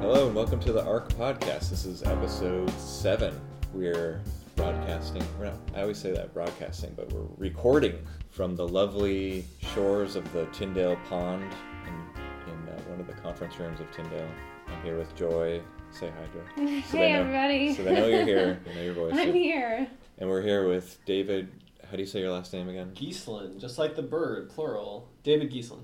Hello and welcome to the ARC podcast. This is episode seven. We're broadcasting. We're not, I always say that broadcasting, but we're recording from the lovely shores of the Tyndale Pond in, in uh, one of the conference rooms of Tyndale. I'm here with Joy. Say hi, Joy. So hey, know- everybody. So they know you're here. They know your voice. I'm here. And we're here with David. How do you say your last name again? Geeslin, just like the bird, plural. David Geeslin.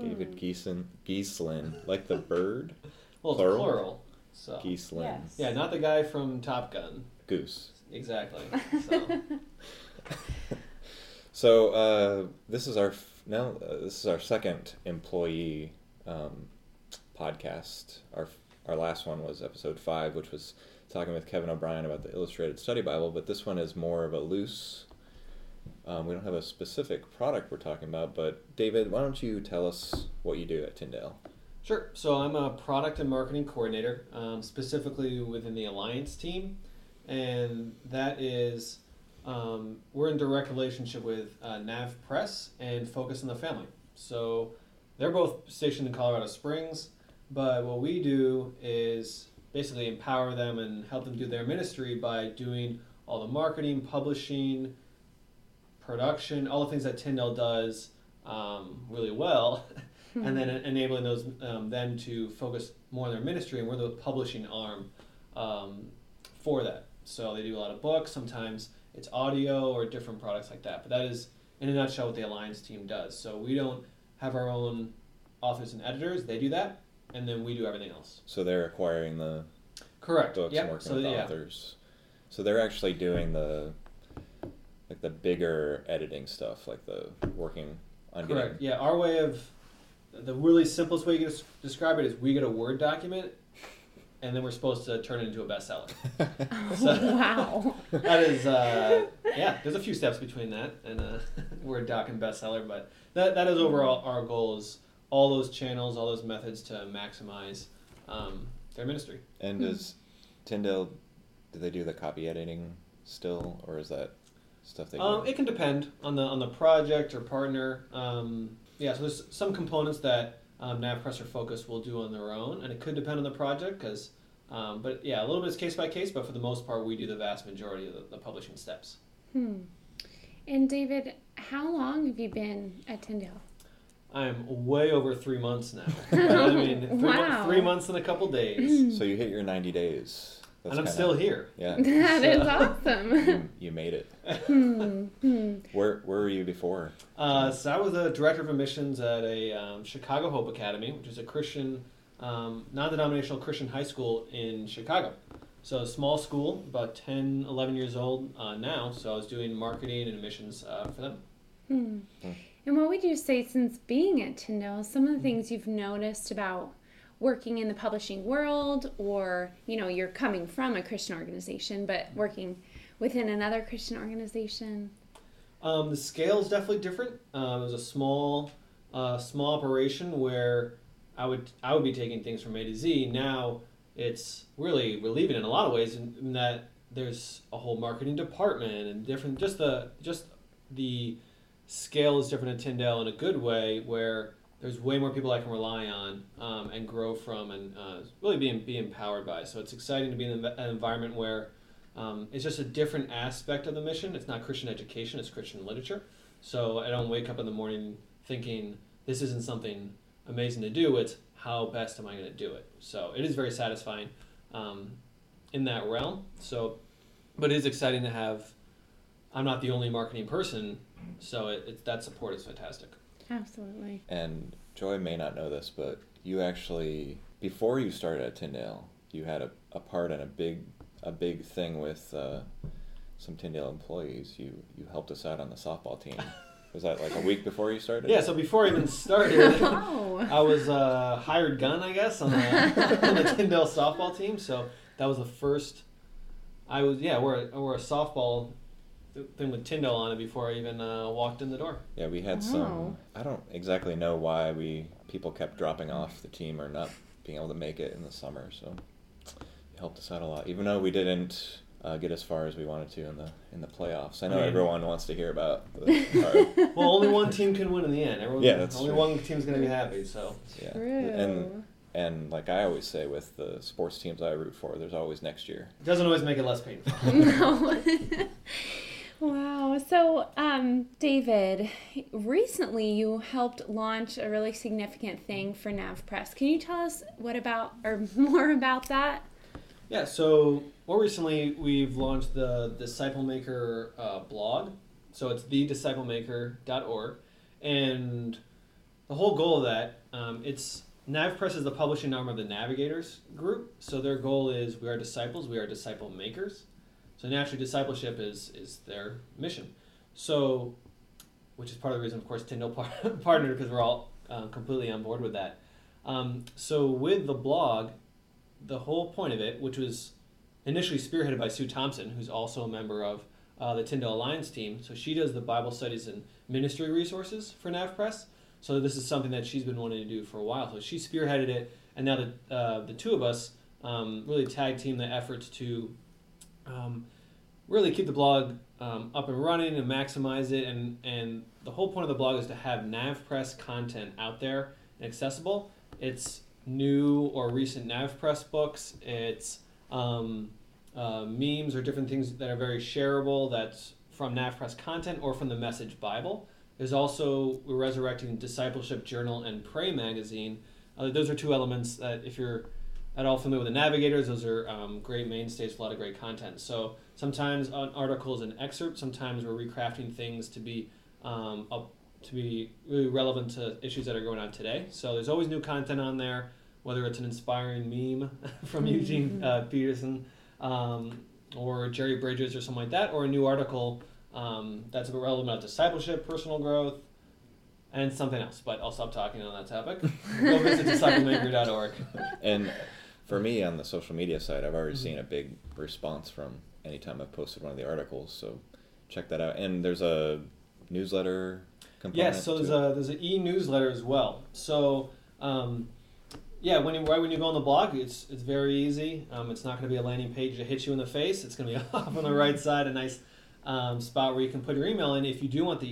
David Geeslin. Geeslin, like the bird. Well, it's Plural? plural. So. Geeslin. Yes. Yeah, not the guy from Top Gun. Goose. Exactly. So. So uh, this is our f- now uh, this is our second employee um, podcast. Our our last one was episode five, which was talking with Kevin O'Brien about the Illustrated Study Bible. But this one is more of a loose. Um, we don't have a specific product we're talking about, but David, why don't you tell us what you do at Tyndale? Sure. So I'm a product and marketing coordinator, um, specifically within the Alliance team, and that is um, we're in direct relationship with uh, Nav Press and Focus on the Family. So they're both stationed in Colorado Springs, but what we do is basically empower them and help them do their ministry by doing all the marketing, publishing, production, all the things that Tyndale does um, really well. and then enabling those um, them to focus more on their ministry, and we're the publishing arm um, for that. So they do a lot of books. Sometimes it's audio or different products like that. But that is, in a nutshell, what the Alliance team does. So we don't have our own authors and editors; they do that, and then we do everything else. So they're acquiring the Correct. books Yep. and working So with yeah. authors. So they're actually doing the like the bigger editing stuff, like the working on Correct. Yeah, our way of the really simplest way you can describe it is we get a Word document, and then we're supposed to turn it into a bestseller. So- wow. that is uh, yeah there's a few steps between that and uh, word doc and bestseller but that, that is overall our goal is all those channels all those methods to maximize um, their ministry and does Tyndale do they do the copy editing still, or is that stuff they do? um, it can depend on the on the project or partner um, yeah so there's some components that um, navpress or focus will do on their own and it could depend on the project because um, but yeah a little bit is case by case but for the most part we do the vast majority of the, the publishing steps Hmm. And David, how long have you been at Tyndale? I'm way over three months now. I mean, three, mo- Wow. three months and a couple days, so you hit your ninety days, That's and I'm kinda- still here. Yeah, That is So- awesome. you, you made it. hmm. Hmm. Where where were you before? Uh, so I was a director of admissions at a um, Chicago Hope Academy, which is a Christian, um, non-denominational Christian high school in Chicago. So a small school, about 10, 11 years old uh, now. So I was doing marketing and admissions uh, for them. Hmm. Hmm. And what would you say, since being at Tyndale, some of the things you've noticed about working in the publishing world, or you know, you're coming from a Christian organization, but working within another Christian organization? Um, the scale is definitely different. Um, it was a small, uh, small operation where I would I would be taking things from A to Z. Now it's really relieving in a lot of ways in, in that there's a whole marketing department and different. Just the just the scale is different at Tyndale in a good way where there's way more people I can rely on um, and grow from and uh, really be, be empowered by. So it's exciting to be in an environment where um, it's just a different aspect of the mission. It's not Christian education, it's Christian literature. So I don't wake up in the morning thinking this isn't something amazing to do. It's how best am I going to do it? So it is very satisfying um, in that realm. So, but it is exciting to have. I'm not the only marketing person, so it, it, that support is fantastic. Absolutely. And Joy may not know this, but you actually before you started at Tyndale, you had a, a part in a big a big thing with uh, some Tyndale employees. You you helped us out on the softball team. Was that like a week before you started? Yeah. So before I even started, Oh. I was a hired gun, I guess, on the, on the Tyndale softball team. So that was the first. I was yeah, we're a, we're a softball thing with Tyndale on it before I even uh, walked in the door. Yeah, we had Wow. some. I don't exactly know why we people kept dropping off the team or not being able to make it in the summer. So it helped us out a lot, even though we didn't uh, get as far as we wanted to in the in the playoffs. I know I mean- everyone wants to hear about the, our, Well, only one team can win in the end. Everyone, Yeah, that's only true. one team's going to be happy. So yeah, True. and and like I always say with the sports teams I root for, there's always next year. It doesn't always make it less painful. no. Wow. So, um, David, recently you helped launch a really significant thing for Nav Press. Can you tell us what about or more about that? Yeah, so more recently we've launched the Disciple Maker uh, blog. So it's thedisciplemaker.org. And the whole goal of that, um, it's NavPress is the publishing arm of the Navigators group. So their goal is we are disciples, we are disciple makers. So naturally, discipleship is is their mission. So, which is part of the reason, of course, Tyndale par- partnered because we're all uh, completely on board with that. Um, so with the blog, the whole point of it, which was initially spearheaded by Sue Thompson, who's also a member of uh, the Tyndale Alliance team. So she does the Bible studies and ministry resources for NavPress. So this is something that she's been wanting to do for a while. So she spearheaded it, and now the uh, the two of us um, really tag team the efforts to um, really keep the blog um, up and running and maximize it. And and the whole point of the blog is to have NavPress content out there and accessible. It's new or recent NavPress books. It's um, uh, memes or different things that are very shareable. That's from NavPress content or from the Message Bible. There's also we're resurrecting Discipleship Journal and Pray magazine. Uh, those are two elements that if you're at all familiar with the navigators, those are um, great mainstays, for a lot of great content. So sometimes an article is an excerpt. Sometimes we're recrafting things to be um, up, to be really relevant to issues that are going on today. So there's always new content on there, whether it's an inspiring meme from Eugene uh, Peterson um, or Jerry Bridges or something like that, or a new article um, that's relevant about discipleship, personal growth, and something else. But I'll stop talking on that topic. Go visit disciplemaker.org. And for me on the social media side, I've already Mhm. seen a big response from anytime I've posted one of the articles. So check that out. And there's a newsletter component. Yes, so there's to a there's an e-newsletter as well. So um, yeah, when you right when you go on the blog, it's it's very easy. Um, it's not going to be a landing page that hits you in the face. It's going to be off on the right side, a nice um, spot where you can put your email in if you do want the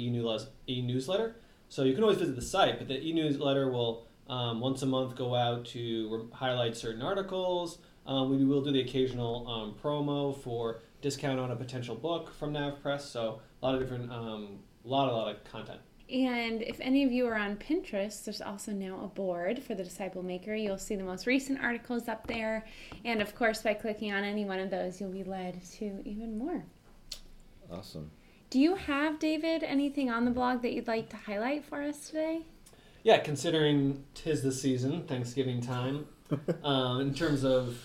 e-newsletter. So you can always visit the site, but the e-newsletter will um, once a month go out to re- highlight certain articles. Um, we will do the occasional um, promo for discount on a potential book from NavPress. So a lot of different, um, a lot, a lot of content. And if any of you are on Pinterest, there's also now a board for the Disciple Maker. You'll see the most recent articles up there. And of course, by clicking on any one of those, you'll be led to even more. awesome. Do you have, David, anything on the blog that you'd like to highlight for us today? Yeah, considering tis the season, Thanksgiving time, um, in terms of.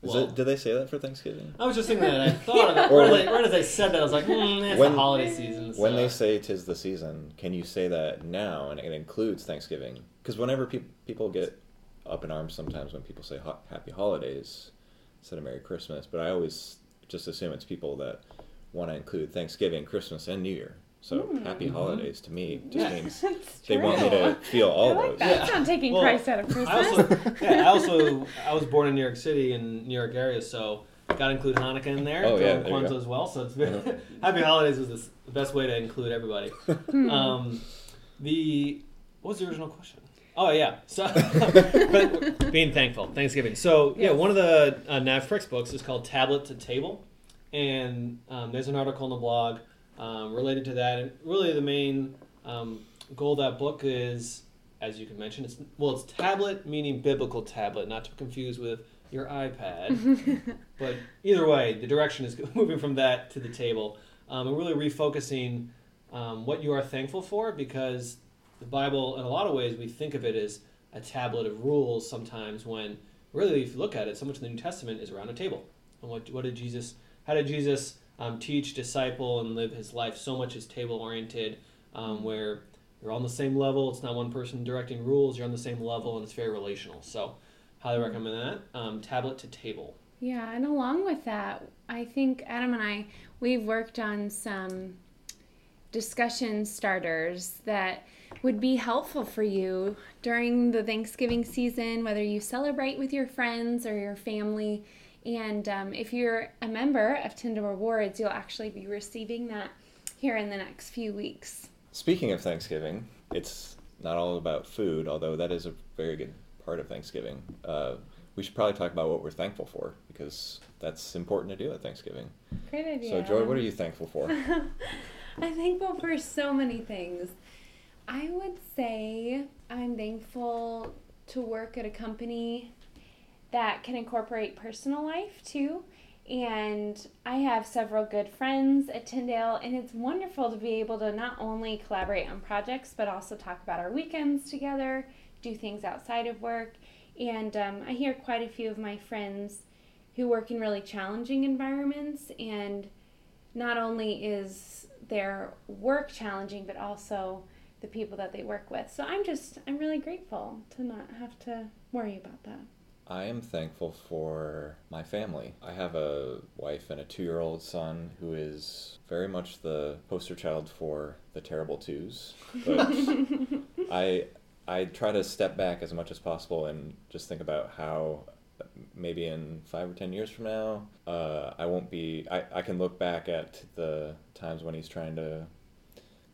Is well, it, did they say that for Thanksgiving? I was just thinking that. I thought of it. Or- Right, as I, right as I said that, I was like, mm, it's When- the holiday season. When they say tis the season, can you say that now and it includes Thanksgiving? Because whenever peop people get up in arms sometimes when people say ho- happy holidays instead of Merry Christmas, but I always just assume it's people that want to include Thanksgiving, Christmas, and New Year. So Hmm. happy Mhm. holidays to me just Yeah. means they want me to feel I all like those. that. Yeah. Not taking Well, Christ out of Christmas. I also, yeah, I also, I was born in New York City in New York area, so got to include Hanukkah in there. Oh, throw yeah, there you Kwanzaa go. as well. So it's been, Uh-huh. Happy Holidays was the best way to include everybody. Hmm. Um, the what was the original question? Oh yeah, so but being thankful, Thanksgiving. So yeah, Yes. one of the uh, NavPress books is called Tablet to Table, and um, there's an article on the blog um, related to that. And really, the main um, goal of that book is, as you can mention, it's well, it's tablet meaning biblical tablet, not to be confused with your iPad. but either way, the direction is moving from that to the table, um, and really refocusing um, what you are thankful for, because the Bible, in a lot of ways, we think of it as a tablet of rules sometimes. When really, if you look at it, so much of the New Testament is around a table. And what what did Jesus? How did Jesus um, teach, disciple, and live his life? So much is table oriented, um, where you're on the same level. It's not one person directing rules. You're on the same level, and it's very relational. So, highly recommend that. Um, tablet to table. Yeah, and along with that, I think Adam and I we've worked on some discussion starters that would be helpful for you during the Thanksgiving season, whether you celebrate with your friends or your family. And um, if you're a member of Tyndale Rewards, you'll actually be receiving that here in the next few weeks. Speaking of Thanksgiving, it's not all about food, although that is a very good part of Thanksgiving. Uh, we should probably talk about what we're thankful for because that's important to do at Thanksgiving. Great idea. So, Joy, what are you thankful for? I'm thankful for so many things. I would say I'm thankful to work at a company that can incorporate personal life too. And I have several good friends at Tyndale, and it's wonderful to be able to not only collaborate on projects, but also talk about our weekends together, do things outside of work. And um, I hear quite a few of my friends who work in really challenging environments, and not only is their work challenging, but also the people that they work with. So I'm just, I'm really grateful to not have to worry about that. I am thankful for my family. I have a wife and a two year old son who is very much the poster child for the terrible twos. But I I try to step back as much as possible and just think about how maybe in five or ten years from now, uh, I won't be. I, I can look back at the times when he's trying to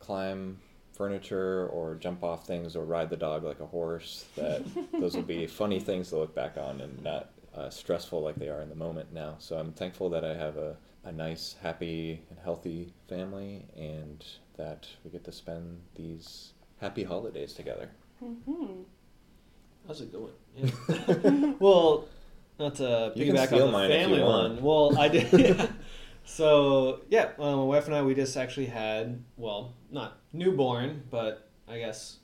climb furniture or jump off things or ride the dog like a horse. That those will be funny things to look back on and not uh, stressful like they are in the moment now. So I'm thankful that I have a, a nice, happy, and healthy family and that we get to spend these happy holidays together. Mm-hmm. That's a good one. Yeah. well, not to You can piggyback steal on the mine if you family want. one. Well, I did. so yeah, um, my wife and I we just actually had well, not newborn, but I guess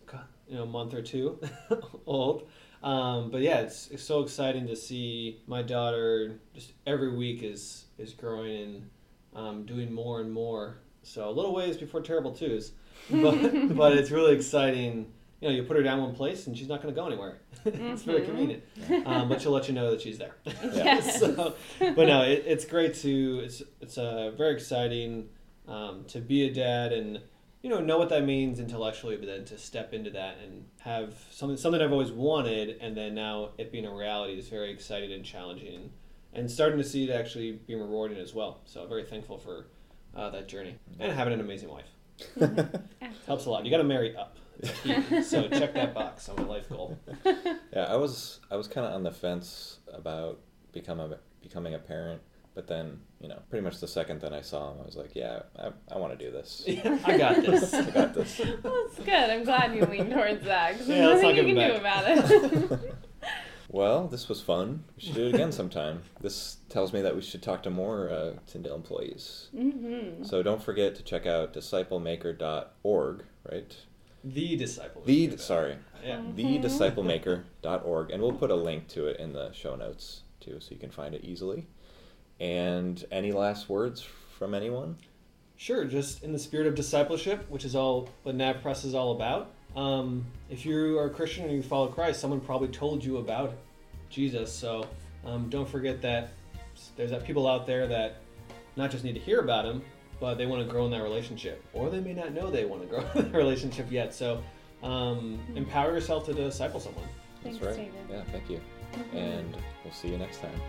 you know a month or two old. Um, but yeah, it's, it's so exciting to see my daughter just every week is is growing and um, doing more and more. So a little ways before terrible twos, but but it's really exciting. You know, you put her down one place and she's not going to go anywhere. it's very Mhm. convenient, um, but she'll let you know that she's there. Yes. so, but no, it, it's great to it's it's uh, very exciting um, to be a dad and you know know what that means intellectually, but then to step into that and have something something I've always wanted, and then now it being a reality is very exciting and challenging, and, and starting to see it actually being rewarding as well. So very thankful for uh, that journey and having an amazing wife helps a lot. You got to marry up. It's key. so check that box on my life goal. Yeah, I was I was kind of on the fence about become a, becoming a parent, but then you know, pretty much the second that I saw him, I was like, yeah, I, I want to do this. I got this. I got this. Well, that's good. I'm glad you lean towards that. 'cause Yeah, there's nothing you can him do about it. Well, this was fun. We should do it again sometime. This tells me that we should talk to more uh, Tyndale employees. mm-hmm. So don't forget to check out disciplemaker.org, right? The disciple. The sorry, Yeah. Mhm. thedisciplemaker.org, and we'll put a link to it in the show notes too, so you can find it easily. And any last words from anyone? Sure, just in the spirit of discipleship, which is all what Nav Press is all about. Um, if you are a Christian and you follow Christ, someone probably told you about Jesus. So um, don't forget that there's that people out there that not just need to hear about him, but they want to grow in that relationship, or they may not know they want to grow in that relationship yet. So um, empower yourself to disciple someone. Thanks, That's right. David. Yeah, thank you. Mhm. And we'll see you next time.